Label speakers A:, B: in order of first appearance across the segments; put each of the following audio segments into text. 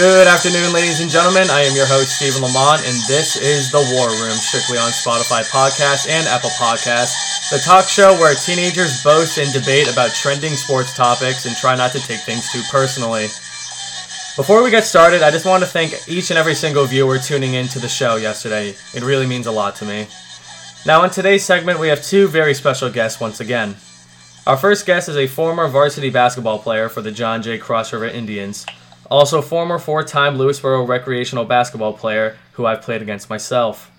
A: Good afternoon, ladies and gentlemen. I am your host, Stephen Lamont, and this is The War Room, strictly on Spotify Podcast and Apple Podcasts, the talk show where teenagers boast and debate about trending sports topics and try not to take things too personally. Before we get started, I just want to thank each and every single viewer tuning in to the show yesterday. It really means a lot to me. Now, in today's segment, we have two very special guests once again. Our first guest is a former varsity basketball player for the John Jay Cross River Indians also, former four time Lewisboro recreational basketball player who I've played against myself.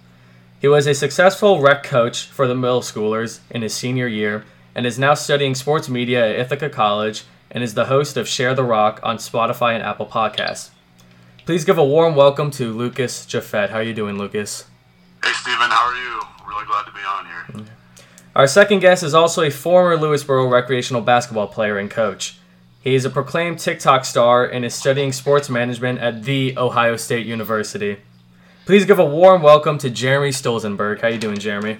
A: He was a successful rec coach for the middle schoolers in his senior year and is now studying sports media at Ithaca College and is the host of Share the Rock on Spotify and Apple Podcasts. Please give a warm welcome to Lucas Jafet. How are you doing, Lucas?
B: Hey, Steven. How are you? Really glad to be on here.
A: Our second guest is also a former Lewisboro recreational basketball player and coach. He is a proclaimed TikTok star and is studying sports management at The Ohio State University. Please give a warm welcome to Jeremy Stolzenberg. How you doing, Jeremy?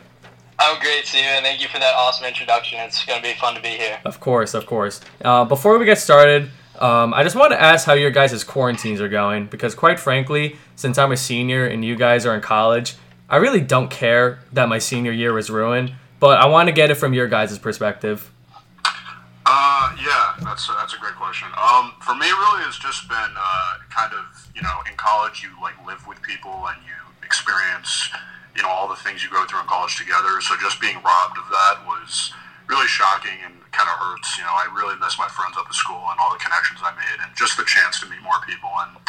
C: I'm great, Steven. Thank you for that awesome introduction. It's going to be fun to be here.
A: Of course, of course. Uh, before we get started, um, I just want to ask how your guys' quarantines are going because, quite frankly, since I'm a senior and you guys are in college, I really don't care that my senior year was ruined, but I want to get it from your guys' perspective.
B: Uh, yeah, that's a, that's a great question. Um, for me, really, it's just been uh, kind of you know in college you like live with people and you experience you know all the things you go through in college together. So just being robbed of that was really shocking and kind of hurts. You know, I really miss my friends up at school and all the connections I made, and just the chance to meet more people and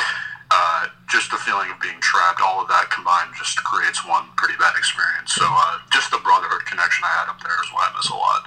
B: uh, just the feeling of being trapped. All of that combined just creates one pretty bad experience. So uh, just the brotherhood connection I had up there is what I miss a lot.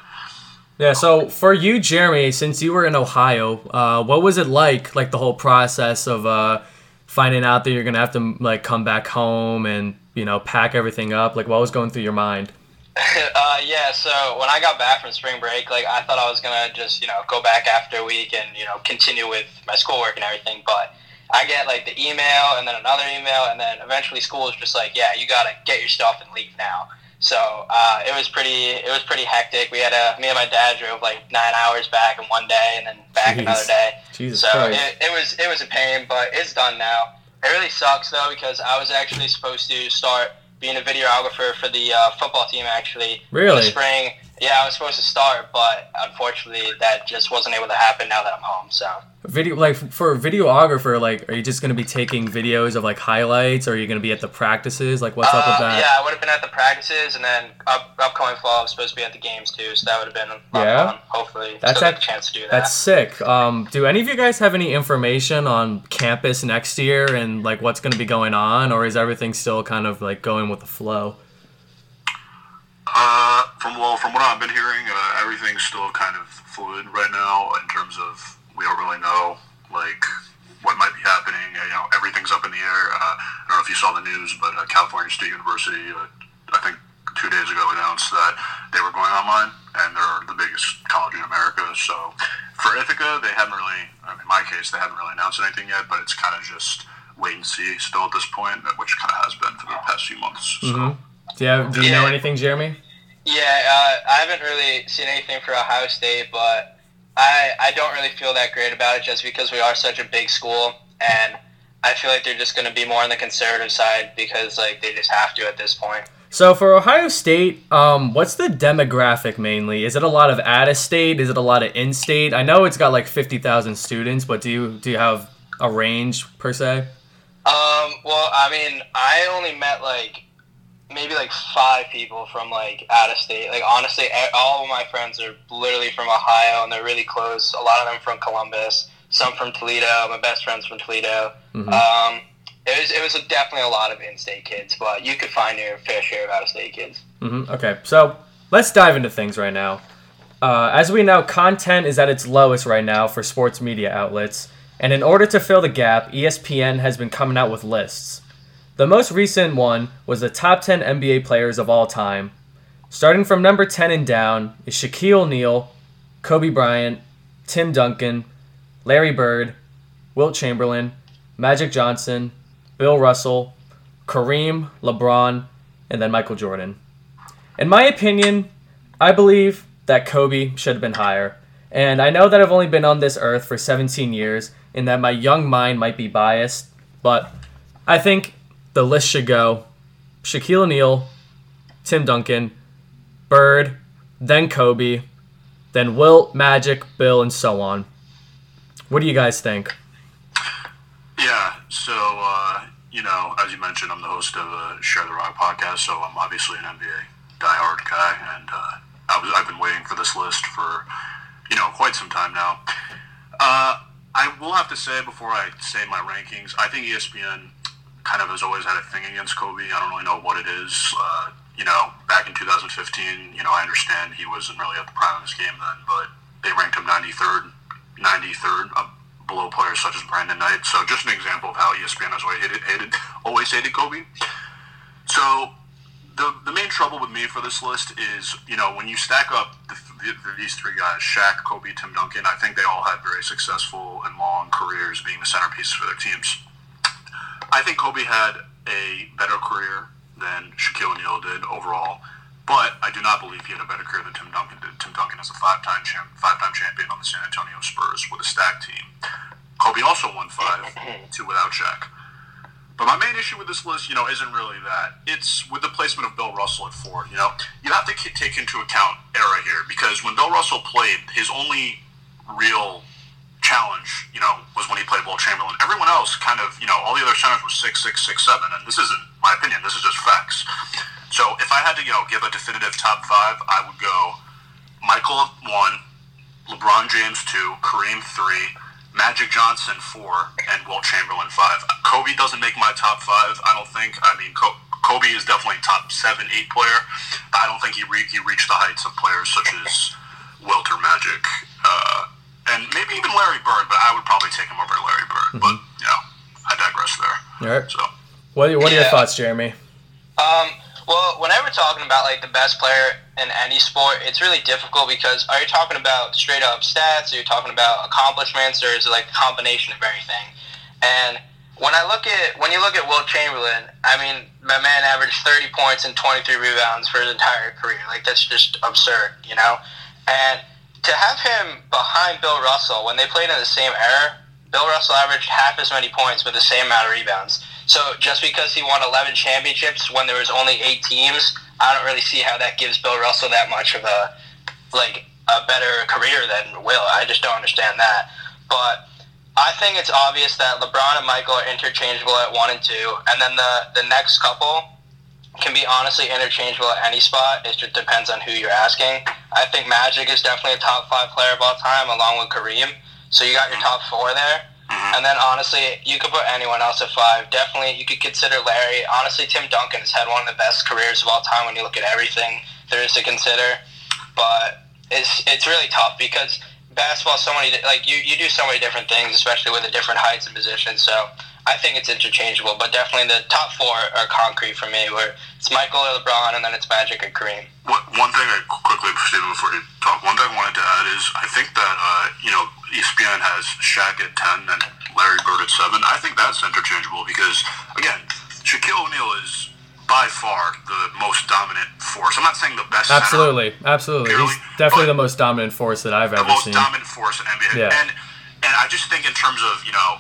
A: Yeah, so for you, Jeremy, since you were in Ohio, uh, what was it like, like the whole process of uh, finding out that you're gonna have to like come back home and you know pack everything up? Like, what was going through your mind?
C: uh, yeah, so when I got back from spring break, like I thought I was gonna just you know go back after a week and you know continue with my schoolwork and everything, but I get like the email and then another email and then eventually school is just like, yeah, you gotta get your stuff and leave now. So uh, it was pretty it was pretty hectic. We had a me and my dad drove like nine hours back in one day and then back Jeez. another day.
A: Jesus
C: so it, it, was it was a pain, but it's done now. It really sucks though because I was actually supposed to start being a videographer for the uh, football team actually
A: really
C: in the spring. Yeah, I was supposed to start, but unfortunately that just wasn't able to happen now that I'm home. So.
A: Video like for a videographer like are you just going to be taking videos of like highlights? Or are you going to be at the practices? Like what's
C: uh,
A: up with that?
C: yeah i would have been at the practices and then up, upcoming fall i was supposed to be at the games too so that would have been
A: yeah?
C: fun, hopefully.
A: That's
C: a chance to do that.
A: that's sick. Um, do any of you guys have any information on campus next year and like what's going to be going on? Or is everything still kind of like going with the flow
B: uh, from well, from what I've been hearing, uh, everything's still kind of fluid right now in terms of we don't really know like what might be happening. You know, everything's up in the air. Uh, I don't know if you saw the news, but uh, California State University, uh, I think two days ago, announced that they were going online, and they're the biggest college in America. So for Ithaca, they haven't really, in my case, they haven't really announced anything yet, but it's kind of just wait and see still at this point, which kind of has been for the past few months. So. Mm-hmm.
A: Do you, have, do you yeah. know anything, Jeremy?
C: Yeah, uh, I haven't really seen anything for Ohio State, but I, I don't really feel that great about it just because we are such a big school and I feel like they're just going to be more on the conservative side because like they just have to at this point.
A: So for Ohio State, um, what's the demographic mainly? Is it a lot of out of state? Is it a lot of in state? I know it's got like fifty thousand students, but do you do you have a range per se?
C: Um, well, I mean, I only met like maybe like five people from like out of state. Like honestly, all of my friends are literally from Ohio, and they're really close. A lot of them from Columbus, some from Toledo. My best friend's from Toledo. Mm-hmm. Um, it was it was definitely a lot of in-state kids, but you could find your fair share of out-of-state kids.
A: Mm-hmm. Okay, so let's dive into things right now. Uh, as we know, content is at its lowest right now for sports media outlets, and in order to fill the gap, ESPN has been coming out with lists. The most recent one was the top 10 NBA players of all time. Starting from number 10 and down is Shaquille O'Neal, Kobe Bryant, Tim Duncan, Larry Bird, Wilt Chamberlain, Magic Johnson, Bill Russell, Kareem, LeBron, and then Michael Jordan. In my opinion, I believe that Kobe should have been higher. And I know that I've only been on this earth for 17 years, and that my young mind might be biased, but I think the list should go Shaquille O'Neal, Tim Duncan, Bird, then Kobe, then Wilt, Magic, Bill, and so on. What do you guys think?
B: Yeah, so, uh, you know, as you mentioned, I'm the host of a Share the Rock podcast, so I'm obviously an NBA diehard guy, and uh, I was, I've been waiting for this list for, you know, quite some time now. Uh, I will have to say before I say my rankings, I think ESPN kind of has always had a thing against Kobe. I don't really know what it is. Uh, you know, back in 2015, you know, I understand he wasn't really at the prime of his game then, but they ranked him 93rd, 93rd uh, below players such as Brandon Knight. So just an example of how ESPN has always hated, hated always hated Kobe. So the, the main trouble with me for this list is, you know, when you stack up the, the, these three guys, Shaq, Kobe, Tim Duncan, I think they all had very successful and long careers being the centerpieces for their teams. I think Kobe had a better career than Shaquille O'Neal did overall, but I do not believe he had a better career than Tim Duncan did. Tim Duncan is a five-time champ, five-time champion on the San Antonio Spurs with a stacked team. Kobe also won five, two without Shaq. But my main issue with this list, you know, isn't really that. It's with the placement of Bill Russell at four. You know, you have to take into account era here because when Bill Russell played, his only real challenge, you know, was when he played Wilt Chamberlain. Everyone kind of, you know, all the other centers were six, six, six, seven, and this isn't my opinion. This is just facts. So if I had to, you know, give a definitive top five, I would go Michael one, LeBron James two, Kareem three, Magic Johnson four, and Wilt Chamberlain five. Kobe doesn't make my top five. I don't think. I mean, Kobe is definitely top seven, eight player. I don't think he re- he reached the heights of players such as Wilt or Magic. Uh, and maybe even Larry Bird, but I would probably take him over Larry Bird. Mm-hmm. But you know, I digress there.
A: All right. So, what are, what are yeah. your thoughts, Jeremy?
C: Um. Well, whenever talking about like the best player in any sport, it's really difficult because are you talking about straight up stats? Are you talking about accomplishments, or is it like a combination of everything? And when I look at when you look at Wilt Chamberlain, I mean, my man averaged 30 points and 23 rebounds for his entire career. Like that's just absurd, you know. And to have him behind Bill Russell when they played in the same era, Bill Russell averaged half as many points with the same amount of rebounds. So just because he won 11 championships when there was only eight teams, I don't really see how that gives Bill Russell that much of a like a better career than Wilt. I just don't understand that. But I think it's obvious that LeBron and Michael are interchangeable at one and two, and then the the next couple can be honestly interchangeable at any spot. It just depends on who you're asking. I think Magic is definitely a top five player of all time, along with Kareem. So you got your top four there. Mm-hmm. And then honestly, you could put anyone else at five. Definitely, you could consider Larry. Honestly, Tim Duncan has had one of the best careers of all time when you look at everything there is to consider. But it's it's really tough because basketball so many like you you do so many different things, especially with the different heights and positions. So I think it's interchangeable, but definitely the top four are concrete for me. Where it's Michael or LeBron, and then it's Magic or Kareem.
B: What, one thing I quickly, before you talk, one thing I wanted to is I think that uh, you know ESPN has Shaq at ten and Larry Bird at seven. I think that's interchangeable because again, Shaquille O'Neal is by far the most dominant force. I'm not saying the best.
A: Absolutely, center, absolutely. Purely, He's definitely the most dominant force that I've ever seen.
B: The most dominant force in NBA. Yeah. And and I just think in terms of you know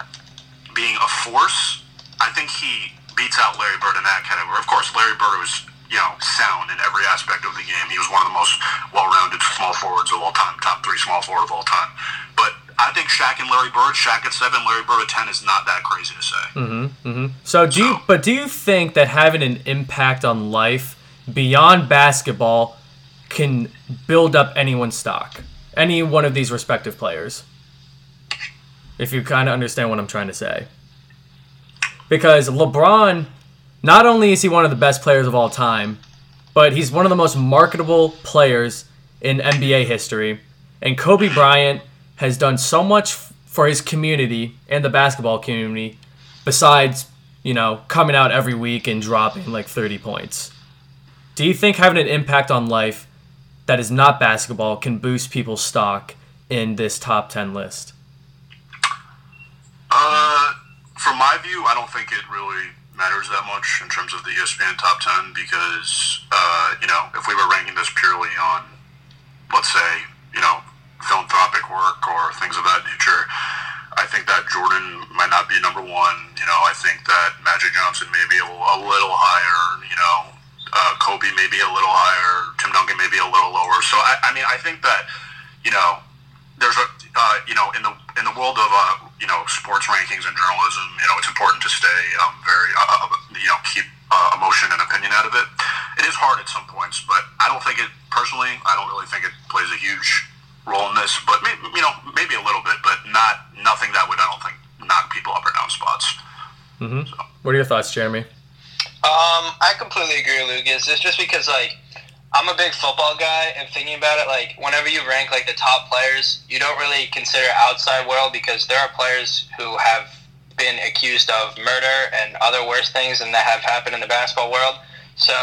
B: being a force, I think he beats out Larry Bird in that category. Of course, Larry Bird was you know sound in every aspect of the game. He was one of the most well-rounded small forwards of all time, top three small forward of all time. But I think Shaq and Larry Bird, Shaq at seven, Larry Bird at ten, is not that crazy to say.
A: Mm-hmm, mm-hmm. So do so, you? But do you think that having an impact on life beyond basketball can build up anyone's stock? Any one of these respective players? if you kind of understand what I'm trying to say. Because LeBron, not only is he one of the best players of all time, but he's one of the most marketable players in NBA history. And Kobe Bryant has done so much for his community and the basketball community besides, you know, coming out every week and dropping like 30 points. Do you think having an impact on life that is not basketball can boost people's stock in this top 10 list?
B: Uh, from my view, I don't think it really matters that much in terms of the ESPN top 10 because, uh, you know, if we were ranking this purely on, let's say, you know, philanthropic work or things of that nature, I think that Jordan might not be number one. You know, I think that Magic Johnson may be a, a little higher, you know, uh, Kobe may be a little higher, Tim Duncan may be a little lower. So, I, I mean, I think that, you know, there's a, uh, you know, in the, in the world of, uh, you know sports rankings and journalism, you know, it's important to stay um, very uh, uh you know keep uh, emotion and opinion out of it. It is hard at some points, but I don't think it personally. I don't really think it plays a huge role in this, but maybe, you know maybe a little bit, but not nothing that would I don't think knock people up or down spots.
A: Mm-hmm. So. What are your thoughts, Jeremy?
C: Um, I completely agree with Lucas. It's just because like I'm a big football guy, and thinking about it, like whenever you rank like the top players, you don't really consider outside world because there are players who have been accused of murder and other worse things than that have happened in the basketball world. So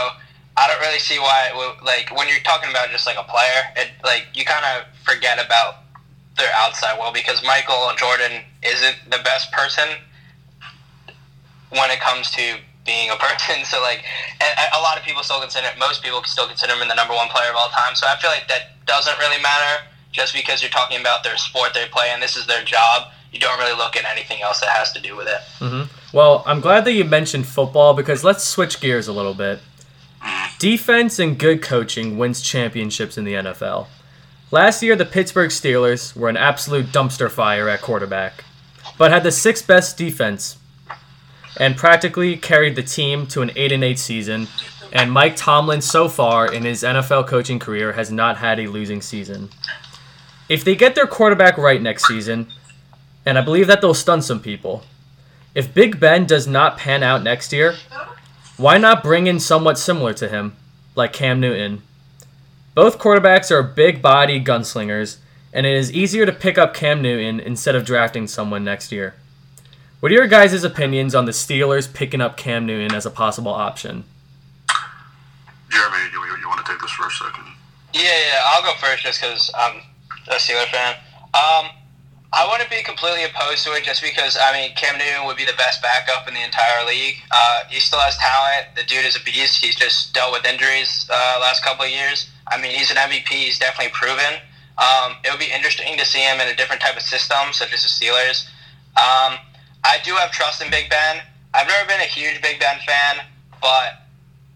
C: I don't really see why, it, like when you're talking about just like a player, it like you kind of forget about their outside world because Michael Jordan isn't the best person when it comes to being a person. So like, a lot of people still consider most people still consider him the number one player of all time. So I feel like that doesn't really matter just because you're talking about their sport they play and this is their job. You don't really look at anything else that has to do with it.
A: Mm-hmm. Well, I'm glad that you mentioned football because let's switch gears a little bit. Defense and good coaching wins championships in the NFL. Last year, the Pittsburgh Steelers were an absolute dumpster fire at quarterback, but had the sixth best defense and practically carried the team to an 8 and 8 season. And Mike Tomlin, so far in his NFL coaching career, has not had a losing season. If they get their quarterback right next season, and I believe that they'll stun some people, if Big Ben does not pan out next year, why not bring in somewhat similar to him, like Cam Newton? Both quarterbacks are big body gunslingers, and it is easier to pick up Cam Newton instead of drafting someone next year. What are your guys' opinions on the Steelers picking up Cam Newton as a possible option?
B: Jeremy, you, you want to take this for a second?
C: Yeah, yeah, I'll go first just because I'm a Steeler fan. Um, I wouldn't be completely opposed to it just because, I mean, Cam Newton would be the best backup in the entire league. Uh, he still has talent. The dude is a beast. He's just dealt with injuries uh, last couple of years. I mean, he's an MVP. He's definitely proven. Um, it would be interesting to see him in a different type of system, such as the Steelers. Um, I do have trust in Big Ben. I've never been a huge Big Ben fan, but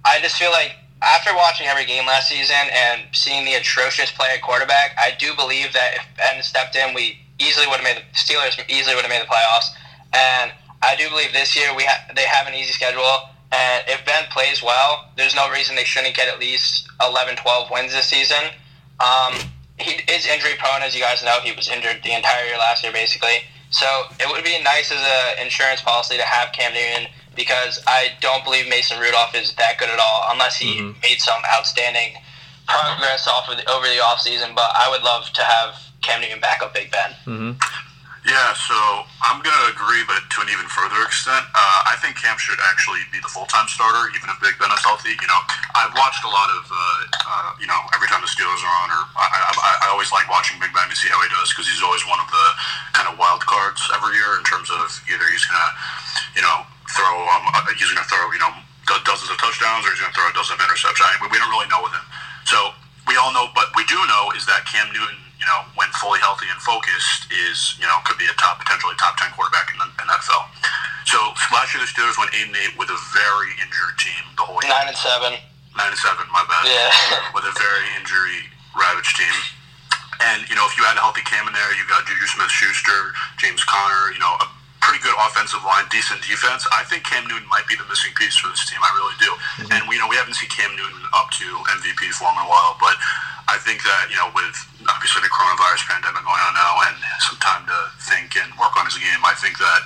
C: I just feel like after watching every game last season and seeing the atrocious play at quarterback, I do believe that if Ben stepped in, we easily would have made the Steelers easily would have made the playoffs. And I do believe this year we ha- they have an easy schedule. And if Ben plays well, there's no reason they shouldn't get at least 11, 12 wins this season. Um, he is injury prone, as you guys know. He was injured the entire year last year, basically. So it would be nice as an insurance policy to have Cam Newton because I don't believe Mason Rudolph is that good at all unless he mm-hmm. made some outstanding progress off of the, over the offseason. But I would love to have Cam Newton back up Big Ben.
A: Mm-hmm.
B: Yeah, so I'm going to agree, but to an even further extent. Uh, I think Cam should actually be the full-time starter, even if Big Ben is healthy. You know, I've watched a lot of, uh, uh, you know, every time the Steelers are on, or I, I, I always like watching Big Ben to see how he does because he's always one of the kind of wild cards every year in terms of either he's going to, you know, throw, um, uh, he's going to throw, you know, dozens of touchdowns or he's going to throw a dozen of interceptions. I we don't really know with him. So we all know, but we do know is that Cam Newton you know, when fully healthy and focused, is you know could be a top potentially top ten quarterback in the, in NFL. So last year the Steelers went eight and eight with a very injured team the whole year.
C: Nine and seven.
B: Nine and seven. My bad.
C: Yeah.
B: with a very injury ravaged team. And you know, if you had a healthy Cam in there, you got Juju Smith-Schuster, James Conner, you know, a pretty good offensive line, decent defense. I think Cam Newton might be the missing piece for this team. I really do. Mm-hmm. And we you know we haven't seen Cam Newton up to MVP form in a while, but I think that you know with obviously the coronavirus pandemic going on now and some time to think and work on his game, I think that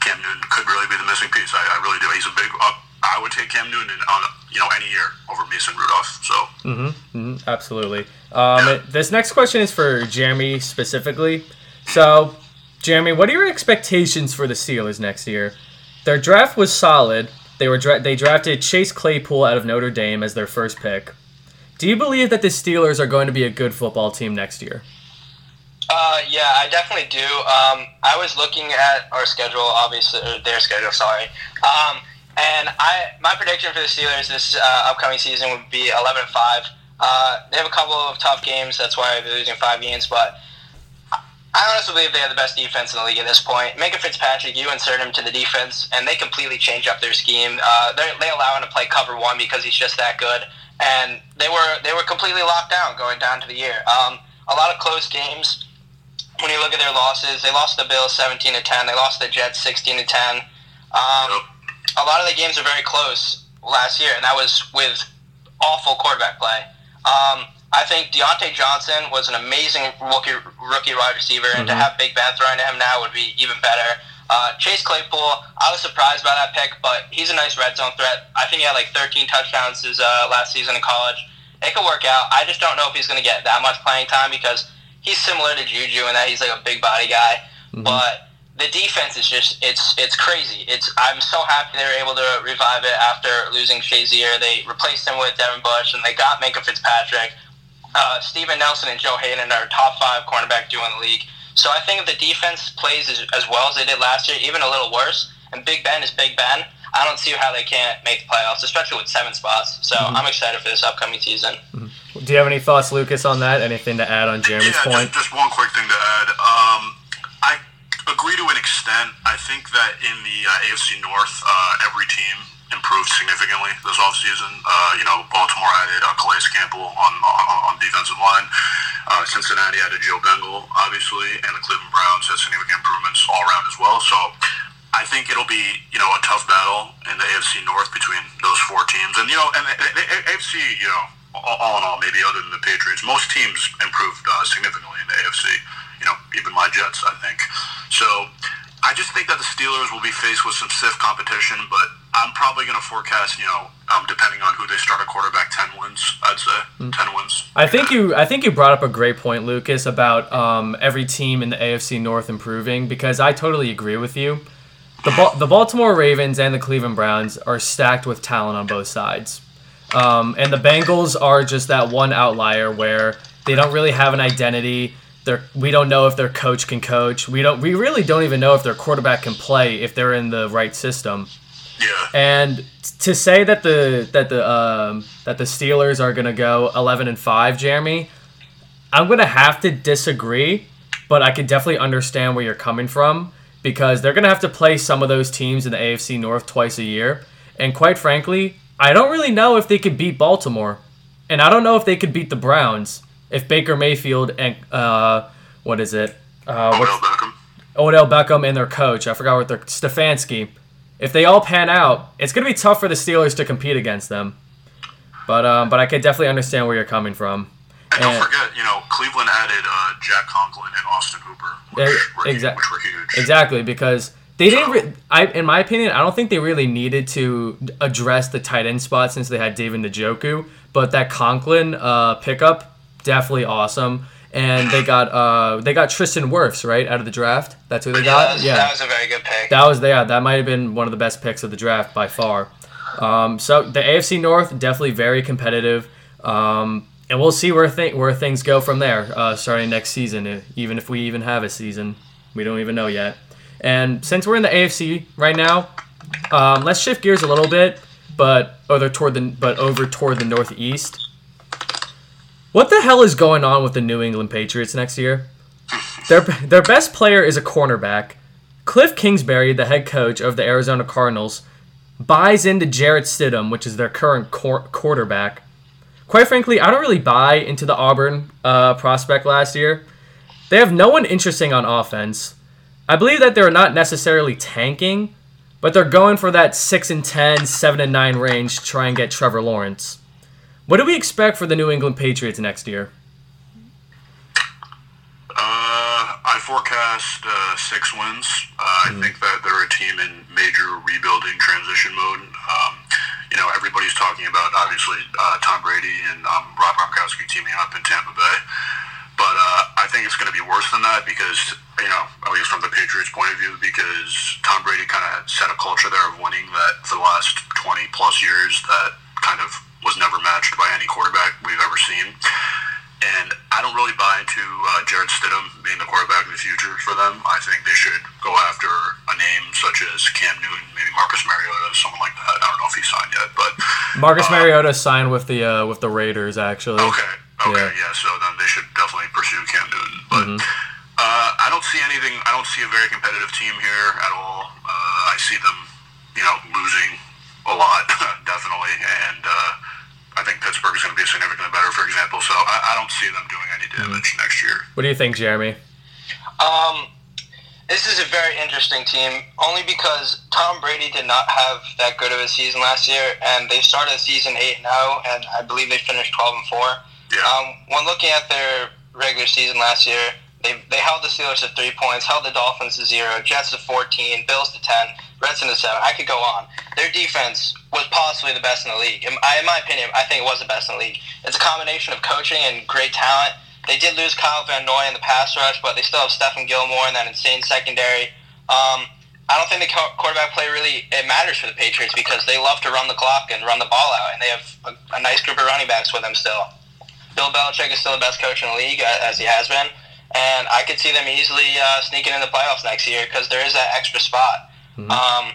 B: Cam Newton could really be the missing piece. I, I really do. He's a big. Uh, I would take Cam Newton on you know any year over Mason Rudolph. So.
A: Mm-hmm, mm-hmm, absolutely. Um, yeah. This next question is for Jeremy specifically. So, Jeremy, what are your expectations for the Steelers next year? Their draft was solid. They were dra- they drafted Chase Claypool out of Notre Dame as their first pick. Do you believe that the Steelers are going to be a good football team next year?
C: Uh, yeah, I definitely do. Um, I was looking at our schedule, obviously, their schedule, sorry. Um, and I, my prediction for the Steelers this uh, upcoming season would be 11 5. Uh, they have a couple of tough games, that's why they're losing five games, but I honestly believe they have the best defense in the league at this point. Minkah Fitzpatrick, you insert him to the defense, and they completely change up their scheme. Uh, they allow him to play cover one because he's just that good and they were they were completely locked down going down to the year. Um, a lot of close games. When you look at their losses, they lost the Bills seventeen to ten. They lost the Jets sixteen to ten. Um, a lot of the games are very close last year, and that was with awful quarterback play. Um, I think Diontae Johnson was an amazing rookie rookie wide receiver, and to
A: Mhm.
C: have Big Ben throwing to him now would be even better. Uh, Chase Claypool, I was surprised by that pick, but he's a nice red zone threat. I think he had like 13 touchdowns his uh, last season in college. It could work out. I just don't know if he's going to get that much playing time because he's similar to Juju in that he's like a big body guy,
A: Mhm.
C: but the defense is just it's it's crazy. It's I'm so happy they were able to revive it after losing Shazier. They replaced him with Devin Bush and they got Minkah Fitzpatrick. Uh, Steven Nelson and Joe Haden are top five cornerback duo in the league. So I think if the defense plays as, as well as they did last year, even a little worse, and Big Ben is Big Ben, I don't see how they can't make the playoffs, especially with seven spots. So
A: Mhm.
C: I'm excited for this upcoming season.
A: Do you have any thoughts, Lucas, on that? Anything to add on Jeremy's
B: yeah,
A: point?
B: Just, just one quick thing to add. Um, I agree to an extent. I think that in the uh, AFC North, uh, every team improved significantly this offseason. Uh, you know, Baltimore added uh, Calais Campbell on, on, on defensive line. Uh, Cincinnati added Joe Bengal, obviously, and the Cleveland Browns had significant improvements all around as well. So I think it'll be, you know, a tough battle in the AFC North between those four teams. And, you know, and the, the, the AFC, you know, all in all, maybe other than the Patriots, most teams improved uh, significantly in the AFC. You know, even my Jets, I think. So I just think that the Steelers will be faced with some stiff competition, but I'm probably going to forecast, you know, um, depending on who they start a quarterback, 10 wins, I'd say. 10 wins.
A: I think you I think you brought up a great point, Lucas, about um, every team in the AFC North improving because I totally agree with you. The Ba- the Baltimore Ravens and the Cleveland Browns are stacked with talent on both sides, um, and the Bengals are just that one outlier where they don't really have an identity. They're, we don't know if their coach can coach. We don't. We really don't even know if their quarterback can play if they're in the right system.
B: Yeah.
A: And to say that the that the um, that the Steelers are gonna go eleven and five, Jeremy, I'm gonna have to disagree, but I can definitely understand where you're coming from because they're gonna have to play some of those teams in the AFC North twice a year, and quite frankly, I don't really know if they could beat Baltimore, and I don't know if they could beat the Browns if Baker Mayfield and uh, what is it? Uh,
B: Odell Beckham.
A: Odell Beckham and their coach. I forgot what their Stefanski. If they all pan out, it's gonna be tough for the Steelers to compete against them. But um, but I can definitely understand where you're coming from.
B: And don't forget, you know, Cleveland added uh, Jack Conklin and Austin Hooper, which, were, which were huge.
A: Exactly because they didn't. Re- I, in my opinion, I don't think they really needed to address the tight end spot since they had David Njoku. But that Conklin uh, pickup definitely awesome, and they got uh, they got Tristan Wirfs right out of the draft. That's who they
C: that,
A: got.
C: was,
A: Yeah,
C: that was a very good pick.
A: That was yeah, that might have been one of the best picks of the draft by far. Um, so the AFC North definitely very competitive, um, and we'll see where th- where things go from there uh, starting next season. Even if we even have a season, we don't even know yet. And since we're in the AFC right now, um, let's shift gears a little bit, but over toward the but over toward the Northeast. What the hell is going on with the New England Patriots next year? Their their best player is a cornerback. Cliff Kingsbury, the head coach of the Arizona Cardinals, buys into Jarrett Stidham, which is their current quar- quarterback. Quite frankly, I don't really buy into the Auburn uh, prospect last year. They have no one interesting on offense. I believe that they're not necessarily tanking, but they're going for that 6 and 10, 7 and 9 range to try and get Trevor Lawrence. What do we expect for the New England Patriots next year?
B: Uh, I forecast uh, six wins. Uh, I think that they're a team in major rebuilding transition mode. Um, you know, everybody's talking about obviously uh, Tom Brady and um, Rob Gronkowski teaming up in Tampa Bay, but uh, I think it's going to be worse than that because you know, at least from the Patriots' point of view, because Tom Brady kind of set a culture there of winning that for the last twenty plus years that kind of was never matched by any quarterback we've ever seen. And I don't really buy into uh, Jarrett Stidham being the quarterback in the future for them. I think they should go after a name such as Cam Newton, maybe Marcus Mariota, someone like that. I don't know if he signed yet, but
A: Marcus
B: Uh,
A: Mariota signed with the uh, with the Raiders actually.
B: okay, okay,
A: Yeah.
B: yeah. So then they should definitely pursue Cam Newton. But uh, I don't see anything. I don't see a very competitive team here at all. Uh, I see them, you know, losing a lot, definitely, and uh, I think Pittsburgh is going to be significantly better, for example. So I, I don't see them doing any damage mm-hmm. next year.
A: What do you think, Jeremy?
C: Um, this is a very interesting team, only because Tom Brady did not have that good of a season last year, and they started the season eight and zero, oh, and I believe they finished twelve and four. Yeah. Um, when looking at their regular season last year, they, they held the Steelers to three points, held the Dolphins to zero, Jets to 14, Bills to 10, Redskins to 7. I could go on. Their defense was possibly the best in the league. In, in my opinion, I think it was the best in the league. It's a combination of coaching and great talent. They did lose Kyle Van Noy in the pass rush, but they still have Stephon Gilmore and that insane secondary. Um, I don't think the quarterback play really it matters for the Patriots because they love to run the clock and run the ball out, and they have a, a nice group of running backs with them still. Bill Belichick is still the best coach in the league, as he has been and I could see them easily uh, sneaking in the playoffs next year because there is that extra spot. Mm-hmm. Um,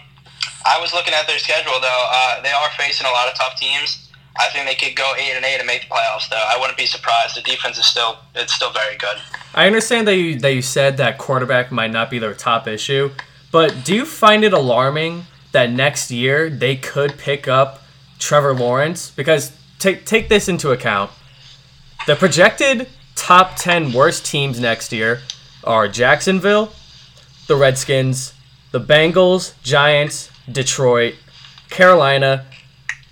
C: I was looking at their schedule though; uh, they are facing a lot of tough teams. I think they could go eight and eight and make the playoffs. Though I wouldn't be surprised. The defense is still it's still very good.
A: I understand that you that you said that quarterback might not be their top issue, but do you find it alarming that next year they could pick up Trevor Lawrence? Because take take this into account. The projected top 10 worst teams next year are Jacksonville, the Redskins, the Bengals, Giants, Detroit, Carolina,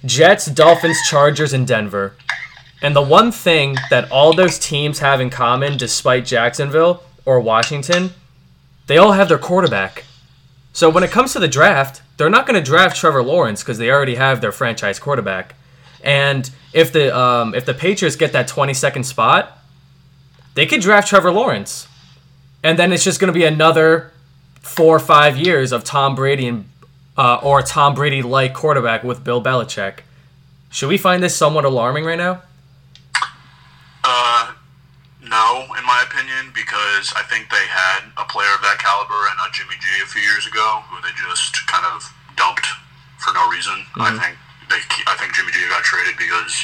A: Jets, Dolphins, Chargers, and Denver. And the one thing that all those teams have in common, despite Jacksonville or Washington, they all have their quarterback. So when it comes to the draft, they're not going to draft Trevor Lawrence because they already have their franchise quarterback. And if the um, if the Patriots get that 22nd spot, they could draft Trevor Lawrence, and then it's just going to be another four or five years of Tom Brady and uh, or Tom Brady like quarterback with Bill Belichick. Should we find this somewhat alarming right now?
B: Uh, no, in my opinion, because I think they had a player of that caliber and uh, Jimmy G a few years ago, who they just kind of dumped for no reason. Mm-hmm. I think they, I think Jimmy G got traded because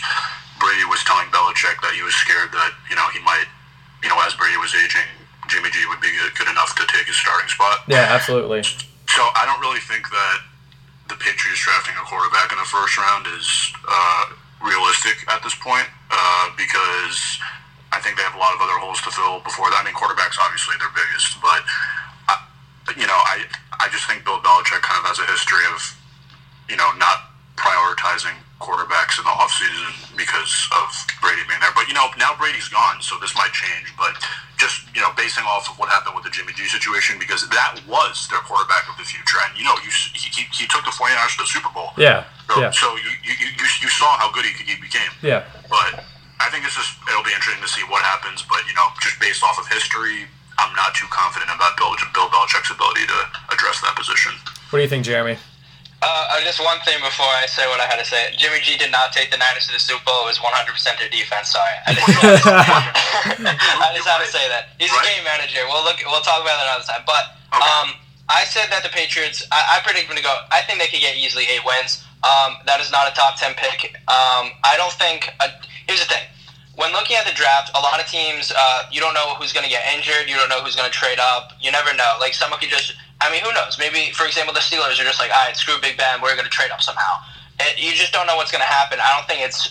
B: Brady was telling Belichick that he was scared that you know he might you know, as Brady was aging, Jimmy G would be good enough to take his starting spot.
A: Yeah, absolutely.
B: So I don't really think that the Patriots drafting a quarterback in the first round is uh, realistic at this point uh, because I think they have a lot of other holes to fill before that. I mean, quarterbacks obviously their biggest, but I, you know, I I just think Bill Belichick kind of has a history of you know not prioritizing quarterbacks in the offseason because of Brady being there. But, you know, now Brady's gone, so this might change. But just, you know, basing off of what happened with the Jimmy G situation, because that was their quarterback of the future. And, you know, you, he, he took the 49ers to the Super Bowl.
A: Yeah.
B: So,
A: yeah.
B: so you, you, you, you saw how good he, he became.
A: Yeah.
B: But I think this is, it'll be interesting to see what happens. But, you know, just based off of history, I'm not too confident about Bill, Bill Belichick's ability to address that position.
A: What do you think, Jeremy?
C: Uh, just one thing before I say what I had to say. Jimmy G did not take the Niners to the Super Bowl. It was 100% their defense. Sorry, I just, I just had to say that. He's a game manager. We'll look. We'll talk about that another time. But um, I said that the Patriots. I, I predict them to go. I think they could get easily eight wins. Um, that is not a top ten pick. Um, I don't think. Uh, here's the thing. When looking at the draft, a lot of teams, uh, you don't know who's going to get injured. You don't know who's going to trade up. You never know. Like someone could just I mean, who knows? Maybe, for example, the Steelers are just like, all right, screw Big Ben, we're going to trade up somehow. It, you just don't know what's going to happen. I don't think it's,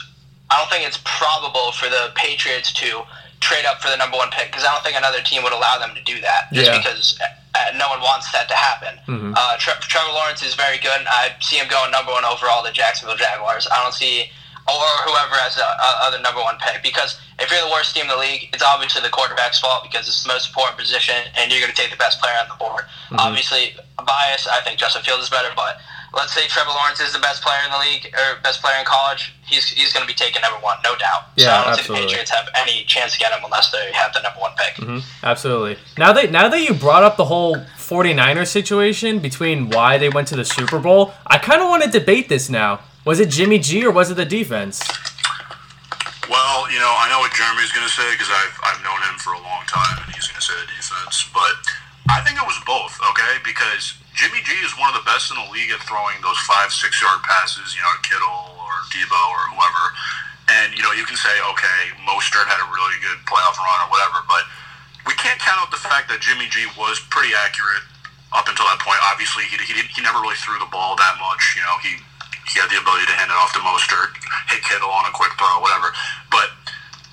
C: I don't think it's probable for the Patriots to trade up for the number one pick because I don't think another team would allow them to do that just yeah. because uh, no one wants that to happen. Mm-hmm. Uh, Tre- Trevor Lawrence is very good. I see him going number one overall, the Jacksonville Jaguars. I don't see or whoever has the other number one pick. Because if you're the worst team in the league, it's obviously the quarterback's fault because it's the most important position, and you're going to take the best player on the board. Mm-hmm. Obviously, bias. I think Justin Fields is better, but let's say Trevor Lawrence is the best player in the league or best player in college. He's he's going to be taken number one, no doubt.
A: Yeah,
C: so I don't
A: absolutely.
C: think the Patriots have any chance to get him unless they have the number one pick.
A: Mm-hmm. Absolutely. Now that now that you brought up the whole 49ers situation between why they went to the Super Bowl, I kind of want to debate this now. Was it Jimmy G or was it the defense?
B: Well, you know, I know what Jeremy's going to say because I've, I've known him for a long time, and he's going to say the defense. But I think it was both, okay? Because Jimmy G is one of the best in the league at throwing those five, six yard passes, you know, Kittle or Deebo or whoever. And, you know, you can say, okay, Mostert had a really good playoff run or whatever, but we can't count out the fact that Jimmy G was pretty accurate up until that point. Obviously, he, he, he never really threw the ball that much. You know, he he had the ability to hand it off to Mostert, hit Kittle on a quick throw, whatever. But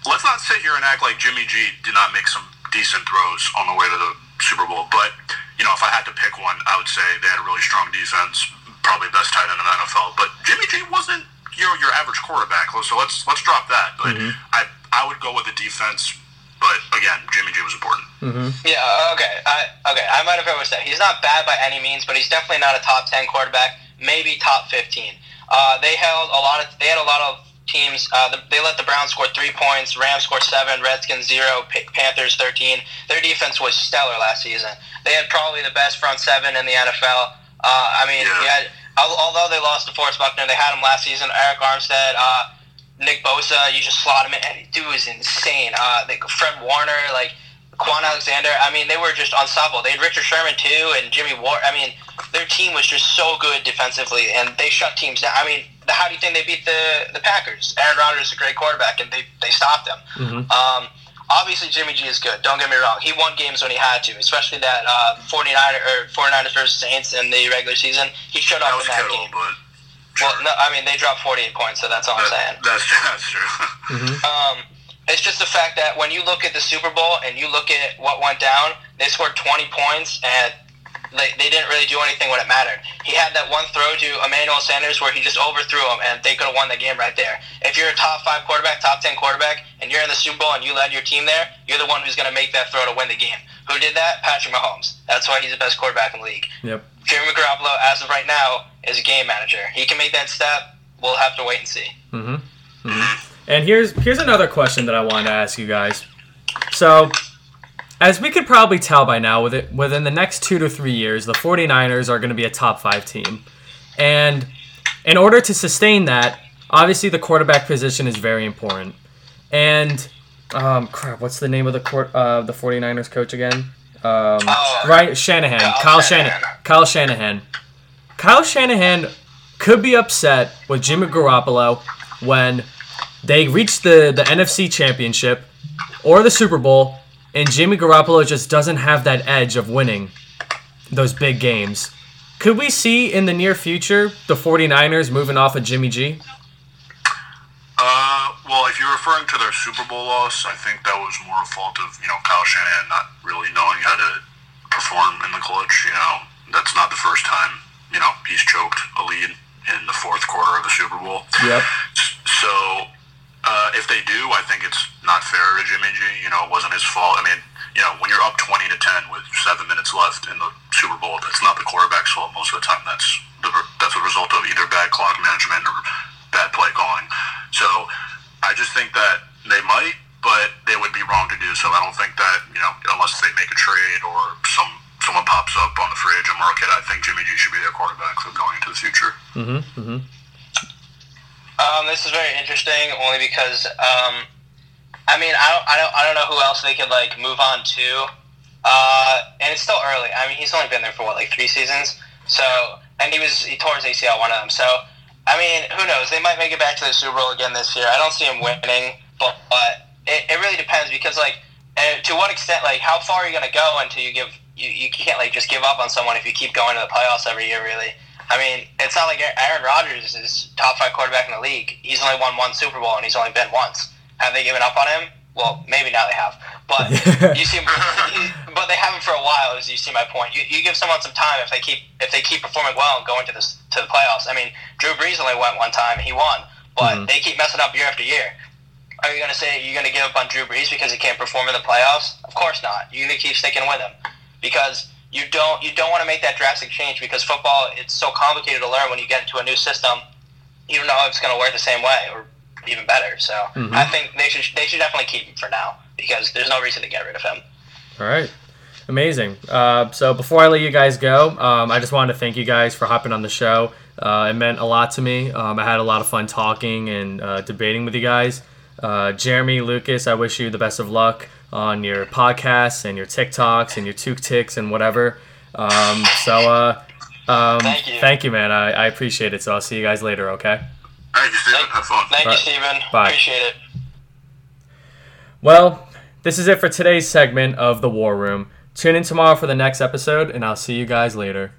B: let's not sit here and act like Jimmy G did not make some decent throws on the way to the Super Bowl. But you know, if I had to pick one, I would say they had a really strong defense, probably best tight end in the NFL. But Jimmy G wasn't your your average quarterback. So let's let's drop that. But mm-hmm. I I would go with the defense. But again, Jimmy G was important.
C: Mm-hmm. Yeah. Okay. I, okay. I might have overstepped. He's not bad by any means, but he's definitely not a top ten quarterback. Maybe top fifteen. Uh, they held a lot of. They had a lot of teams. Uh, the, they let the Browns score three points. Rams score seven. Redskins zero. Panthers thirteen. Their defense was stellar last season. They had probably the best front seven in the NFL. Uh, I mean, yeah. had, although they lost to Forrest Buckner, they had him last season. Arik Armstead, uh, Nick Bosa, you just slot him in. And dude was insane. Uh, they, Fred Warner, like Kwon Alexander. I mean, they were just unstoppable. They had Richard Sherman too, and Jimmy Ward. I mean, their team was just so good defensively, and they shut teams down. I mean, how do you think they beat the the Packers? Aaron Rodgers is a great quarterback, and they they stopped them. Mm-hmm. Um, obviously Jimmy G is good. Don't get me wrong. He won games when he had to, especially that uh, 49 or 49ers versus Saints in the regular season. He showed up in that Kittle, game. But well, no, I mean they dropped 48 points, so that's all
B: that,
C: I'm saying.
B: That's true, that's true.
C: mm-hmm. um, it's just the fact that when you look at the Super Bowl and you look at what went down, they scored 20 points and they, they didn't really do anything when it mattered. He had that one throw to Emmanuel Sanders where he just overthrew him, and they could have won the game right there. If you're a top five quarterback, top ten quarterback, and you're in the Super Bowl and you led your team there, you're the one who's going to make that throw to win the game. Who did that? Patrick Mahomes. That's why he's the best quarterback in the league.
A: Yep.
C: Jimmy Garoppolo, as of right now, is a game manager. He can make that step. We'll have to wait and see.
A: Mm-hmm. mm-hmm. And here's here's another question that I wanted to ask you guys. So as we could probably tell by now, with it, within the next two to three years, the 49ers are going to be a top five team. And in order to sustain that, obviously the quarterback position is very important. And, um, crap, what's the name of the court, uh, the 49ers coach again? Um, oh, right, Shanahan. Kyle, Kyle Shanahan. Shanahan. Kyle Shanahan. Kyle Shanahan could be upset with Jimmy Garoppolo when they reach the, the NFC Championship or the Super Bowl and Jimmy Garoppolo just doesn't have that edge of winning those big games. Could we see in the near future the 49ers moving off of Jimmy
B: G? Uh, well, if you're referring to their Super Bowl loss, I think that was more a fault of, you know, Kyle Shanahan not really knowing how to perform in the clutch. You know, that's not the first time, you know, he's choked a lead in the fourth quarter of the Super Bowl.
A: Yep.
B: So uh, if they do, I think it's not fair to Jimmy G. You know, it wasn't his fault. I mean, you know, when you're up 20 to 10 with seven minutes left in the Super Bowl, that's not the quarterback's fault. Most of the time, that's the, that's a result of either bad clock management or bad play calling. So I just think that they might, but they would be wrong to do so. I don't think that you know, unless they make a trade or some someone pops up on the free agent market, I think Jimmy G should be their quarterback going into the future.
A: Mm-hmm. mm-hmm.
C: Um, this is very interesting, only because um, I mean I don't, I don't I don't know who else they could like move on to, uh, and it's still early. I mean he's only been there for what like three seasons, so and he was he tore his ACL one of them. So I mean who knows? They might make it back to the Super Bowl again this year. I don't see him winning, but, but it, it really depends because like to what extent like how far are you gonna go until you give you, you can't like just give up on someone if you keep going to the playoffs every year really. I mean, it's not like Aaron Rodgers is top five quarterback in the league. He's only won one Super Bowl and he's only been once. Have they given up on him? Well, maybe now they have, but you see, but they haven't for a while. As you see my point, you, you give someone some time if they keep if they keep performing well and going to this to the playoffs. I mean, Drew Brees only went one time, he won, but mm-hmm. they keep messing up year after year. Are you going to say you're going to give up on Drew Brees because he can't perform in the playoffs? Of course not. You're going to keep sticking with him because you don't you don't want to make that drastic change because football it's so complicated to learn when you get into a new system. You don't know if it's going to work the same way or even better. So mm-hmm. I think they should they should definitely keep him for now because there's no reason to get rid of him.
A: All right. Amazing. Uh, so before I let you guys go, um, I just wanted to thank you guys for hopping on the show. Uh, it meant a lot to me. Um, I had a lot of fun talking and uh, debating with you guys. Uh, Jeremy, Lucas, I wish you the best of luck on your podcasts and your TikToks and your TukTiks and whatever. Um, so, uh, um, thank you. Thank you, man. I, I appreciate it. So I'll see you guys later, okay?
B: Thank you, Stephen. Have fun.
C: Thank you, Stephen. Bye. Appreciate it.
A: Well, this is it for today's segment of The War Room. Tune in tomorrow for the next episode, and I'll see you guys later.